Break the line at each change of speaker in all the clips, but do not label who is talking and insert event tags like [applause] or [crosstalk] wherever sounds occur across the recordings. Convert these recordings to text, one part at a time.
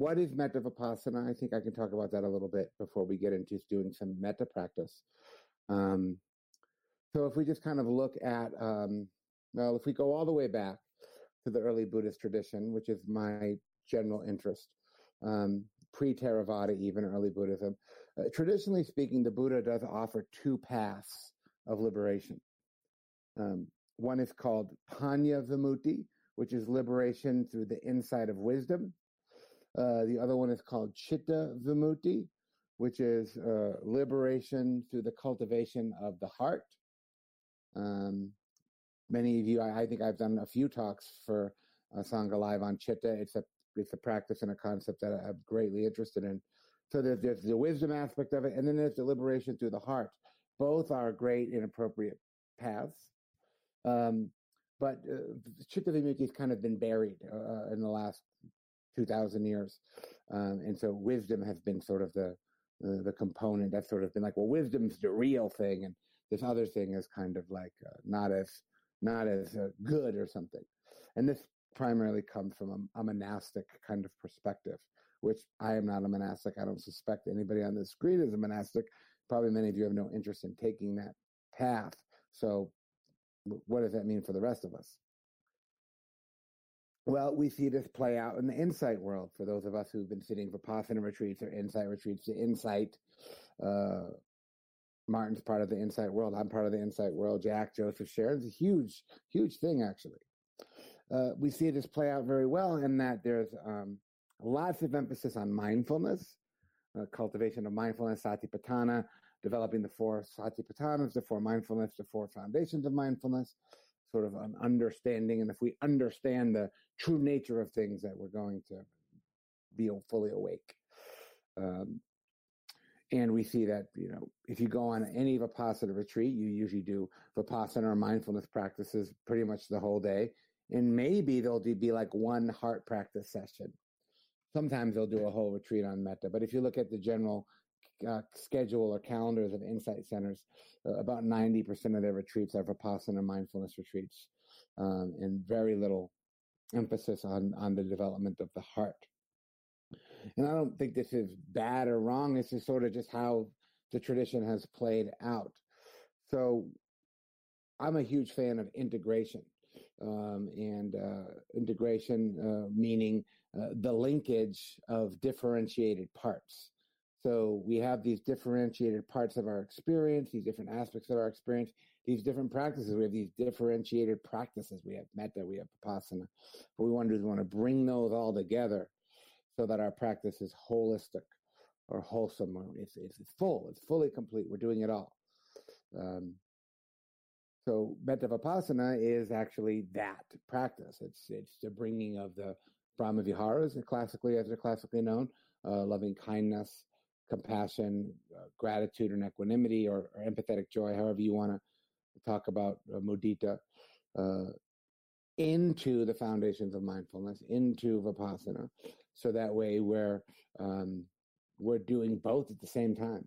what is metta vipassana? I think I can talk about that a little bit before we get into doing some metta practice. Um, so if we just kind of look at, um, well, if we go all the way back to the early Buddhist tradition, which is my general interest, um, pre Theravada, even early Buddhism, uh, traditionally speaking, the Buddha does offer two paths of liberation. Um, one is called Panya Vimutti, which is liberation through the insight of wisdom. Uh, the other one is called Chitta Vimutti, which is uh, liberation through the cultivation of the heart. Um, many of you, I, I, think I've done a few talks for uh, Sangha Live on Chitta. It's a it's a practice and a concept that I'm greatly interested in. So there's, there's the wisdom aspect of it, and then there's the liberation through the heart. Both are great and appropriate paths. Um, but uh, Chitta has kind of been buried uh, in the last 2,000 years. Um, and so wisdom has been sort of the, the, the component that's sort of been like, well, wisdom's the real thing. And this other thing is kind of like uh, not as, not as uh, good or something. And this primarily comes from a, a, monastic kind of perspective, which I am not a monastic. I don't suspect anybody on the screen is a monastic. Probably many of you have no interest in taking that path. So, what does that mean for the rest of us? Well, we see this play out in the insight world for those of us who've been sitting for Vipassana retreats or insight retreats. The insight, uh, Martin's part of the insight world. I'm part of the insight world. Jack, Joseph, Sharon's a huge, huge thing, actually. Uh, we see this play out very well in that there's um, lots of emphasis on mindfulness, uh, cultivation of mindfulness, satipatthana, developing the four satipatthanas, the four mindfulness, the four foundations of mindfulness, sort of an understanding. And if we understand the true nature of things, that we're going to be fully awake. Um, and we see that, you know, if you go on any Vipassana retreat, you usually do Vipassana or mindfulness practices pretty much the whole day. And maybe there'll be like one heart practice session. Sometimes they'll do a whole retreat on metta. But if you look at the general uh, schedule or calendars of insight centers, uh, about 90% of their retreats are Vipassana mindfulness retreats, um, and very little emphasis on, on the development of the heart. And I don't think this is bad or wrong. This is sort of just how the tradition has played out. So I'm a huge fan of integration. Um, and uh, integration uh, meaning uh, the linkage of differentiated parts. So we have these differentiated parts of our experience, these different aspects of our experience, these different practices. We have these differentiated practices. We have metta, we have vipassana. What we want to do is we want to bring those all together so that our practice is holistic or wholesome or it's, it's, it's full, it's fully complete. We're doing it all. Um, so metta vipassana is actually that practice. It's it's the bringing of the Brahma Viharas, classically as they're classically known, uh, loving kindness, compassion, uh, gratitude, and equanimity, or, or, empathetic joy, however you want to talk about uh, mudita, uh, into the foundations of mindfulness, into vipassana, so that way we're um, we're doing both at the same time.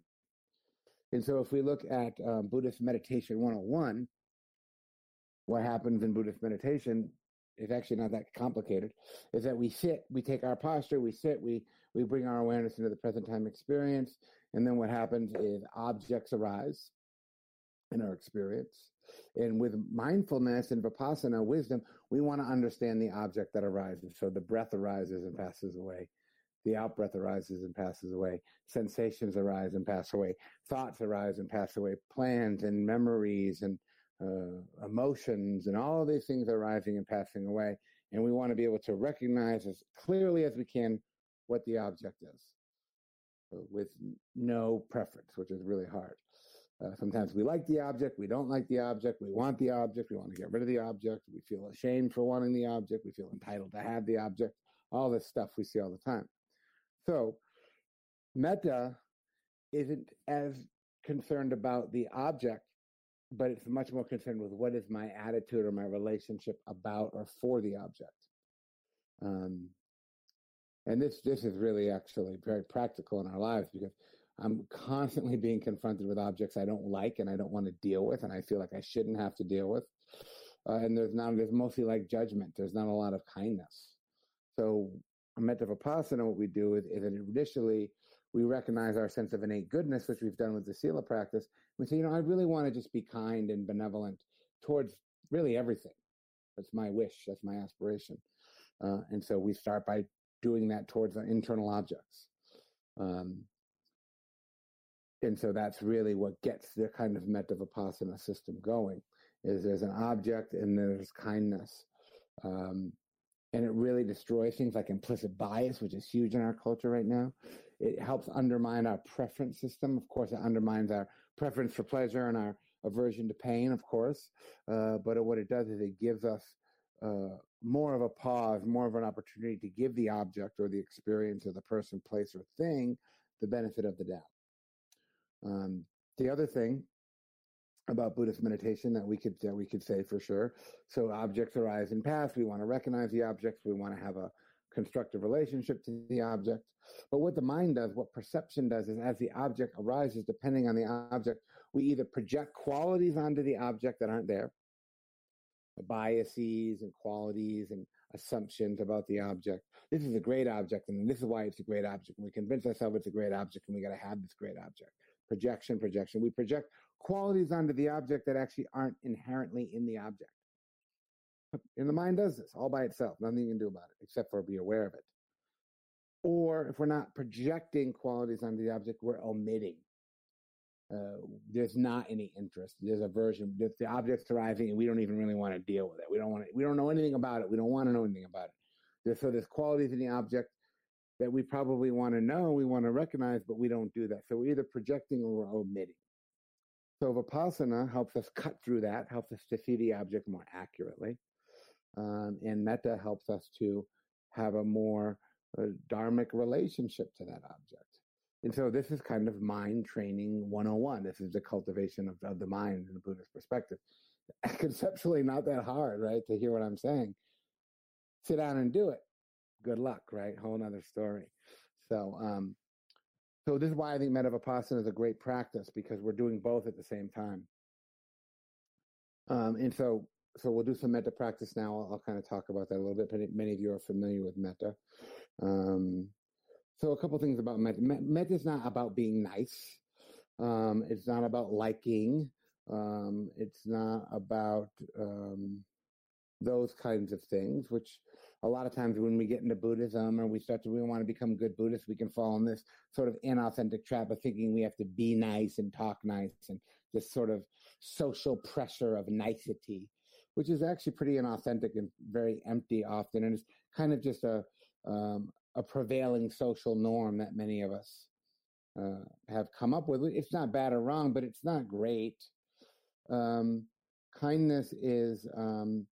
And so, if we look at um, Buddhist meditation 101, what happens in Buddhist meditation is actually not that complicated. Is that we sit, we take our posture, we sit, we we bring our awareness into the present time experience, and then what happens is objects arise in our experience. And with mindfulness and vipassana wisdom, we want to understand the object that arises. So the breath arises and passes away. The out breath arises and passes away. Sensations arise and pass away. Thoughts arise and pass away. Plans and memories and uh, emotions and all of these things arising and passing away. And we want to be able to recognize as clearly as we can what the object is uh, with no preference, which is really hard. Uh, sometimes we like the object, we don't like the object, we want the object, we want to get rid of the object, we feel ashamed for wanting the object, we feel entitled to have the object, all this stuff we see all the time. So, metta isn't as concerned about the object but it's much more concerned with what is my attitude or my relationship about or for the object. Um, and this this is really actually very practical in our lives because I'm constantly being confronted with objects I don't like and I don't want to deal with, and I feel like I shouldn't have to deal with. Uh, and there's not there's mostly like judgment. There's not a lot of kindness. So metta vipassana, what we do is, is initially we recognize our sense of innate goodness, which we've done with the sila practice. We say, you know, I really want to just be kind and benevolent towards really everything. That's my wish. That's my aspiration. Uh, and so we start by doing that towards our internal objects. Um, and so that's really what gets the kind of metta vipassana system going is there's an object and there's kindness um, and it really destroys things like implicit bias which is huge in our culture right now. It helps undermine our preference system. Of course it undermines our preference for pleasure and our aversion to pain of course. Uh, but what it does is it gives us uh, more of a pause more of an opportunity to give the object or the experience or the person place or thing the benefit of the doubt. Um, the other thing about Buddhist meditation that we could that we could say for sure. So objects arise and pass. We want to recognize the objects. We want to have a constructive relationship to the object. But what the mind does, what perception does, is as the object arises, depending on the object, we either project qualities onto the object that aren't there, biases and qualities and assumptions about the object. This is a great object, and this is why it's a great object. And we convince ourselves it's a great object, and we got to have this great object projection, projection. We project qualities onto the object that actually aren't inherently in the object. And the mind does this all by itself. Nothing you can do about it except for be aware of it. Or if we're not projecting qualities onto the object, we're omitting. Uh, there's not any interest. There's aversion. If the object's arriving and we don't even really want to deal with it. We don't want to, we don't know anything about it. We don't want to know anything about it. There's, so there's qualities in the object that we probably want to know, we want to recognize, but we don't do that. So we're either projecting or we're omitting. So Vipassana helps us cut through that, helps us to see the object more accurately. Um, and Metta helps us to have a more uh, dharmic relationship to that object. And so this is kind of mind training 101. This is the cultivation of, of the mind in the Buddhist perspective. [laughs] Conceptually, not that hard, right? To hear what I'm saying. Sit down and do it good luck, right? Whole nother story. So, um, so this is why I think Metta Vipassana is a great practice because we're doing both at the same time. Um, and so, so we'll do some metta practice now. I'll, I'll, kind of talk about that a little bit. But many of you are familiar with metta. Um, so a couple things about metta. Metta is not about being nice. Um, it's not about liking. Um, it's not about um, those kinds of things, which a lot of times when we get into Buddhism or we start to, we want to become good Buddhists, we can fall in this sort of inauthentic trap of thinking we have to be nice and talk nice and this sort of social pressure of nicety, which is actually pretty inauthentic and very empty often. And it's kind of just a, um, a prevailing social norm that many of us uh, have come up with. It's not bad or wrong, but it's not great. Um, kindness is um,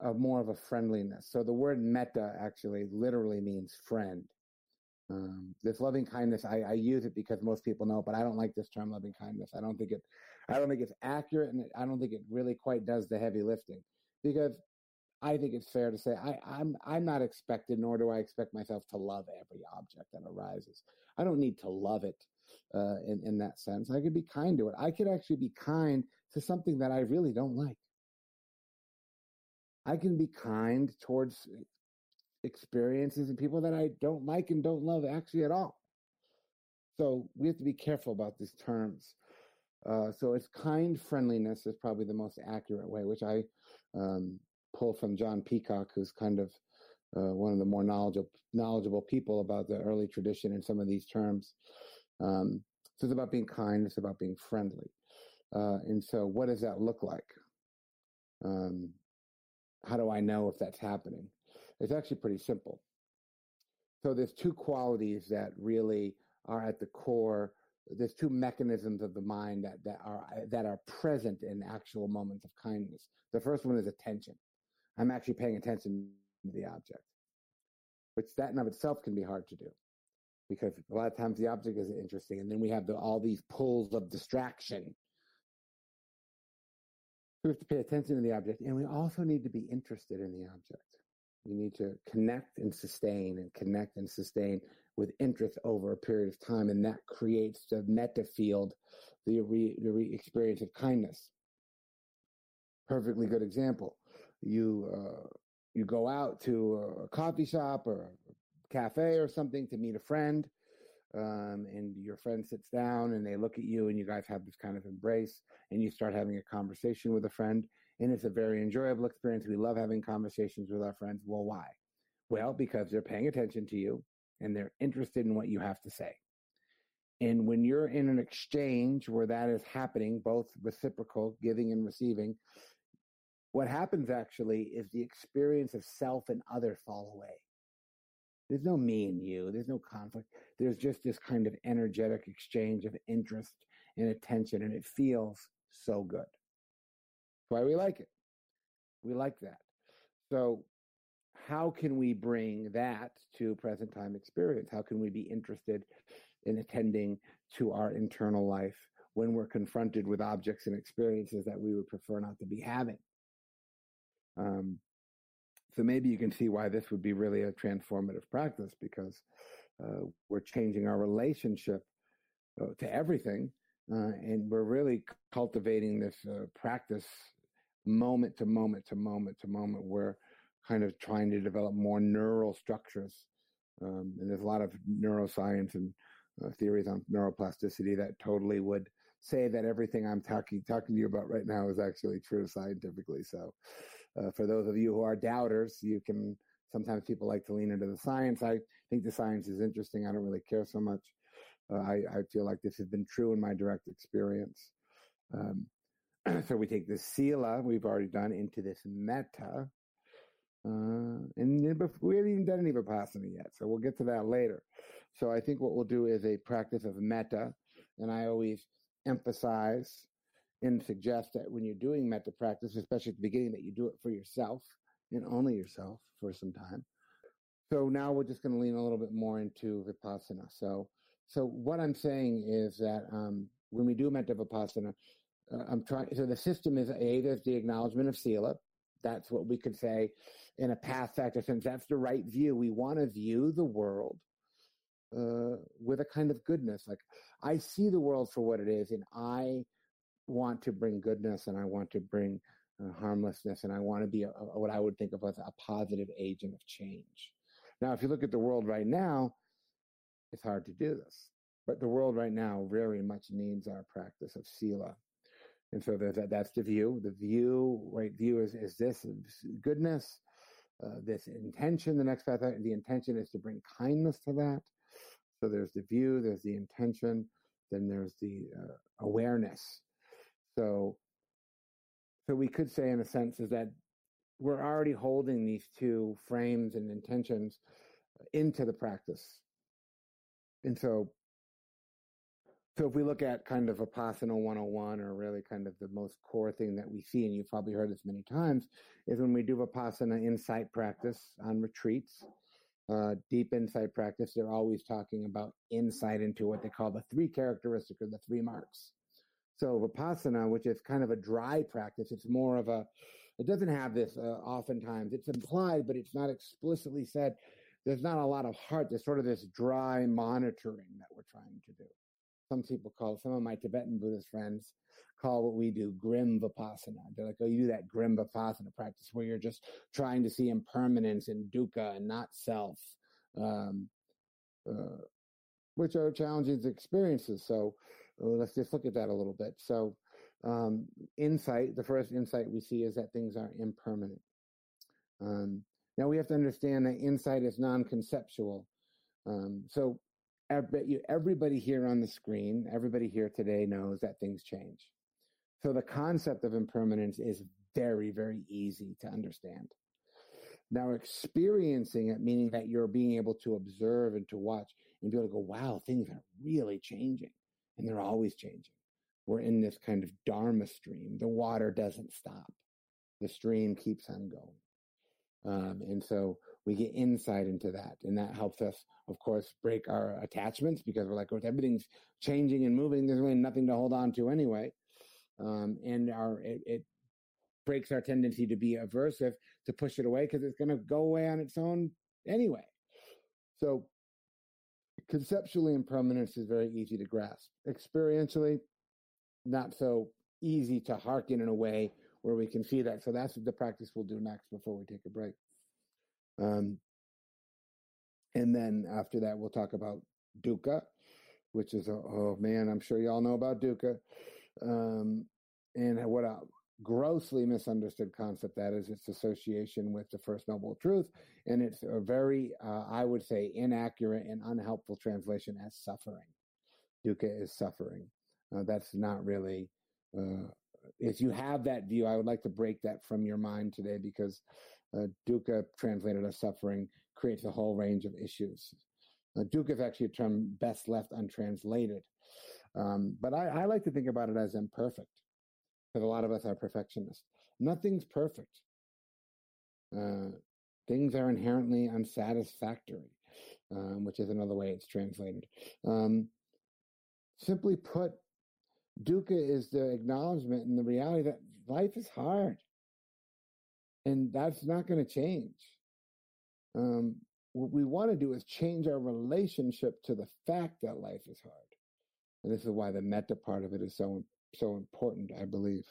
of more of a friendliness. So the word metta actually literally means friend. Um, this loving kindness, I, I, use it because most people know, but I don't like this term loving kindness. I don't think it, I don't think it's accurate, and I don't think it really quite does the heavy lifting. Because I think it's fair to say I, I'm I'm not expected, nor do I expect myself to love every object that arises. I don't need to love it uh, in in that sense. I could be kind to it. I could actually be kind to something that I really don't like. I can be kind towards experiences and people that I don't like and don't love actually at all. So we have to be careful about these terms. Uh, so it's kind friendliness is probably the most accurate way, which I um, pull from John Peacock, who's kind of uh, one of the more knowledgeable knowledgeable people about the early tradition and some of these terms. Um, so it's about being kind. It's about being friendly. Uh, and so, what does that look like? Um, how do I know if that's happening? It's actually pretty simple. So there's two qualities that really are at the core. There's two mechanisms of the mind that, that are uh, that are present in actual moments of kindness. The first one is attention. I'm actually paying attention to the object, which that in of itself can be hard to do because a lot of times the object isn't interesting, and then we have the, all these pulls of distraction we have to pay attention to the object, and we also need to be interested in the object. We need to connect and sustain and connect and sustain with interest over a period of time, and that creates the metta field, the, re, the re experience of kindness. Perfectly good example. You uh, you go out to a coffee shop or a cafe or something to meet a friend. Um, and your friend sits down and they look at you and you guys have this kind of embrace and you start having a conversation with a friend and it's a very enjoyable experience. We love having conversations with our friends. Well, why? Well, because they're paying attention to you and they're interested in what you have to say. And when you're in an exchange where that is happening, both reciprocal, giving and receiving, what happens actually is the experience of self and other fall away. There's no me and you. There's no conflict. There's just this kind of energetic exchange of interest and attention, and it feels so good. That's why we like it. We like that. So, how can we bring that to present time experience? How can we be interested in attending to our internal life when we're confronted with objects and experiences that we would prefer not to be having? Um, so maybe you can see why this would be really a transformative practice because uh, we're changing our relationship uh, to everything. Uh, and we're really cultivating this uh, practice moment to moment to moment to moment. We're kind of trying to develop more neural structures. Um, and there's a lot of neuroscience and uh, theories on neuroplasticity that totally would say that everything I'm talking talking to you about right now is actually true scientifically. So, uh, for those of you who are doubters, you can sometimes people like to lean into the science. I think the science is interesting. I don't really care so much. Uh, I, I feel like this has been true in my direct experience. Um, [clears throat] so we take this sila we've already done into this metta. Uh, and we haven't even done any vipassana yet, so we'll get to that later. So I think what we'll do is a practice of metta, and I always emphasize and suggest that when you're doing metta practice, especially at the beginning, that you do it for yourself and only yourself for some time. So now we're just going to lean a little bit more into vipassana. So, so what I'm saying is that um, when we do metta vipassana, uh, I'm trying. So the system is a there's the acknowledgement of sila. That's what we could say in a path factor sense. That's the right view. We want to view the world uh, with a kind of goodness. Like I see the world for what it is, and I want to bring goodness, and I want to bring uh, harmlessness, and I want to be a, a, what I would think of as a positive agent of change. Now, if you look at the world right now, it's hard to do this, but the world right now very much needs our practice of sila. And so that, that's the view. The view, right view is, is this goodness, uh, this intention. The next path, the intention is to bring kindness to that. So there's the view, there's the intention, then there's the uh, awareness. So, so we could say, in a sense, is that we're already holding these two frames and intentions into the practice. And so, so if we look at kind of Vipassana 101, or really kind of the most core thing that we see, and you've probably heard this many times, is when we do Vipassana insight practice on retreats, uh, deep insight practice, they're always talking about insight into what they call the three characteristics or the three marks. So Vipassana, which is kind of a dry practice, it's more of a, it doesn't have this uh, oftentimes. It's implied, but it's not explicitly said. There's not a lot of heart. There's sort of this dry monitoring that we're trying to do. Some people call, some of my Tibetan Buddhist friends call what we do grim vipassana. They're like, oh, you do that grim vipassana practice where you're just trying to see impermanence and dukkha and not self, um, uh, which are challenging experiences. So let's just look at that a little bit. So, um, insight, the first insight we see is that things are impermanent. Um, now we have to understand that insight is non conceptual. Um, so, everybody here on the screen, everybody here today knows that things change. So the concept of impermanence is very, very easy to understand. Now, experiencing it, meaning that you're being able to observe and to watch and be able to go, wow, things are really changing. And they're always changing. We're in this kind of Dharma stream. The water doesn't stop, the stream keeps on going. Um, and so we get insight into that. And that helps us, of course, break our attachments because we're like, well, everything's changing and moving. There's really nothing to hold on to anyway um, and our it, it, breaks our tendency to be aversive to push it away because it's going to go away on its own anyway. So conceptually, impermanence is very easy to grasp. Experientially, not so easy to hearken in a way where we can see that. So that's the practice we'll do next before we take a break. Um, And then after that, we'll talk about dukkha, which is, a, oh man, I'm sure y'all know about dukkha. Um, and what a grossly misunderstood concept that is its association with the First Noble Truth. And it's a very, uh, I would say, inaccurate and unhelpful translation as suffering. Dukkha is suffering. Uh, that's not really, uh, if you have that view, I would like to break that from your mind today because uh, dukkha translated as suffering creates a whole range of issues. Uh, dukkha is actually a term best left untranslated. Um, but I, I, like to think about it as imperfect because a lot of us are perfectionists. Nothing's perfect. Uh, things are inherently unsatisfactory, um, which is another way it's translated. Um, simply put, dukkha is the acknowledgement and the reality that life is hard. And that's not going to change. Um, what we want to do is change our relationship to the fact that life is hard. And this is why the metta part of it is so so important, I believe.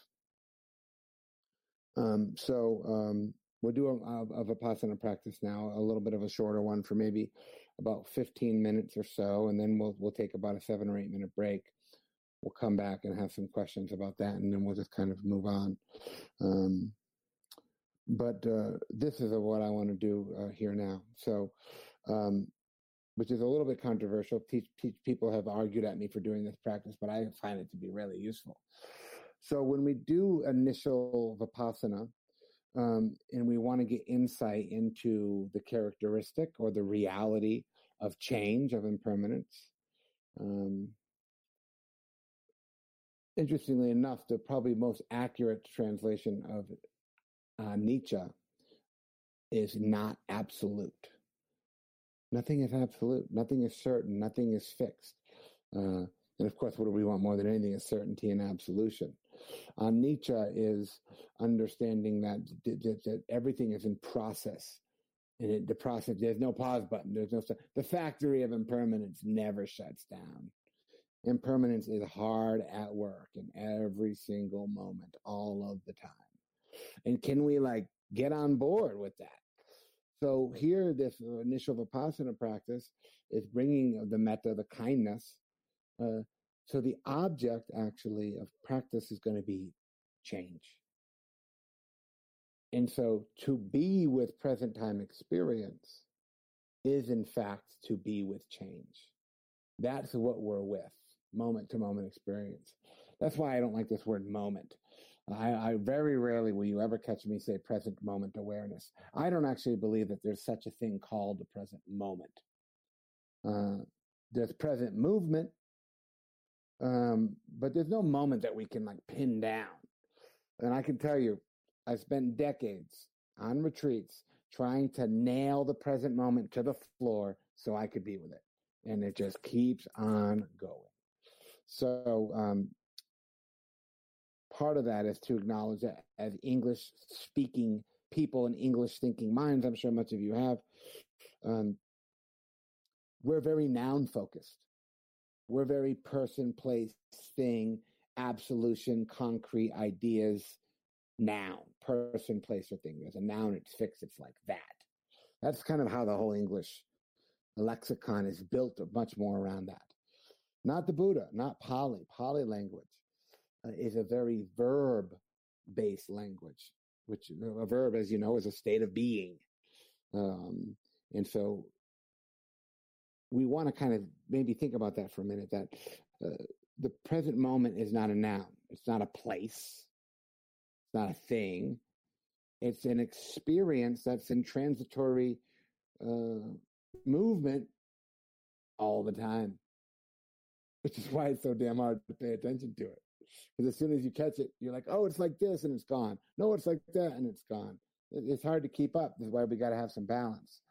Um, so um, we'll do a, a, a vipassana practice now, a little bit of a shorter one for maybe about 15 minutes or so, and then we'll we'll take about a seven or eight minute break. We'll come back and have some questions about that, and then we'll just kind of move on. Um, but uh, this is what I want to do uh, here now. So, um, which is a little bit controversial. Teach, teach, people have argued at me for doing this practice, but I find it to be really useful. So when we do initial vipassana, um, and we want to get insight into the characteristic or the reality of change, of impermanence. Um, interestingly enough, the probably most accurate translation of uh, anicca is not absolute. Nothing is absolute. Nothing is certain. Nothing is fixed. Uh, and of course, what do we want more than anything is certainty and absolution. Anicca is understanding that, that, that everything is in process. And it, the process, there's no pause button. There's no, the factory of impermanence never shuts down. Impermanence is hard at work in every single moment, all of the time. And can we like get on board with that? So here, this initial vipassana practice is bringing the metta, the kindness. Uh, so the object actually of practice is going to be change. And so to be with present time experience is in fact to be with change. That's what we're with, moment to moment experience. That's why I don't like this word moment. I, I, very rarely will you ever catch me say present moment awareness. I don't actually believe that there's such a thing called the present moment. Uh, there's present movement, um, but there's no moment that we can like pin down. And I can tell you, I spent decades on retreats trying to nail the present moment to the floor so I could be with it. And it just keeps on going. So, um, part of that is to acknowledge that as English speaking people and English thinking minds, I'm sure much of you have, um, we're very noun focused. We're very person, place, thing, absolution, concrete ideas, noun, person, place, or thing. There's a noun, it's fixed, it's like that. That's kind of how the whole English lexicon is built much more around that. Not the Buddha, not Pali, Pali language uh, is a very verb based language, which a verb, as you know, is a state of being. Um, and so we want to kind of maybe think about that for a minute that uh, the present moment is not a noun, it's not a place, it's not a thing. It's an experience that's in transitory uh, movement all the time, which is why it's so damn hard to pay attention to it. Because as soon as you catch it, you're like, oh, it's like this and it's gone. No, it's like that and it's gone. It's hard to keep up. That's why we got to have some balance.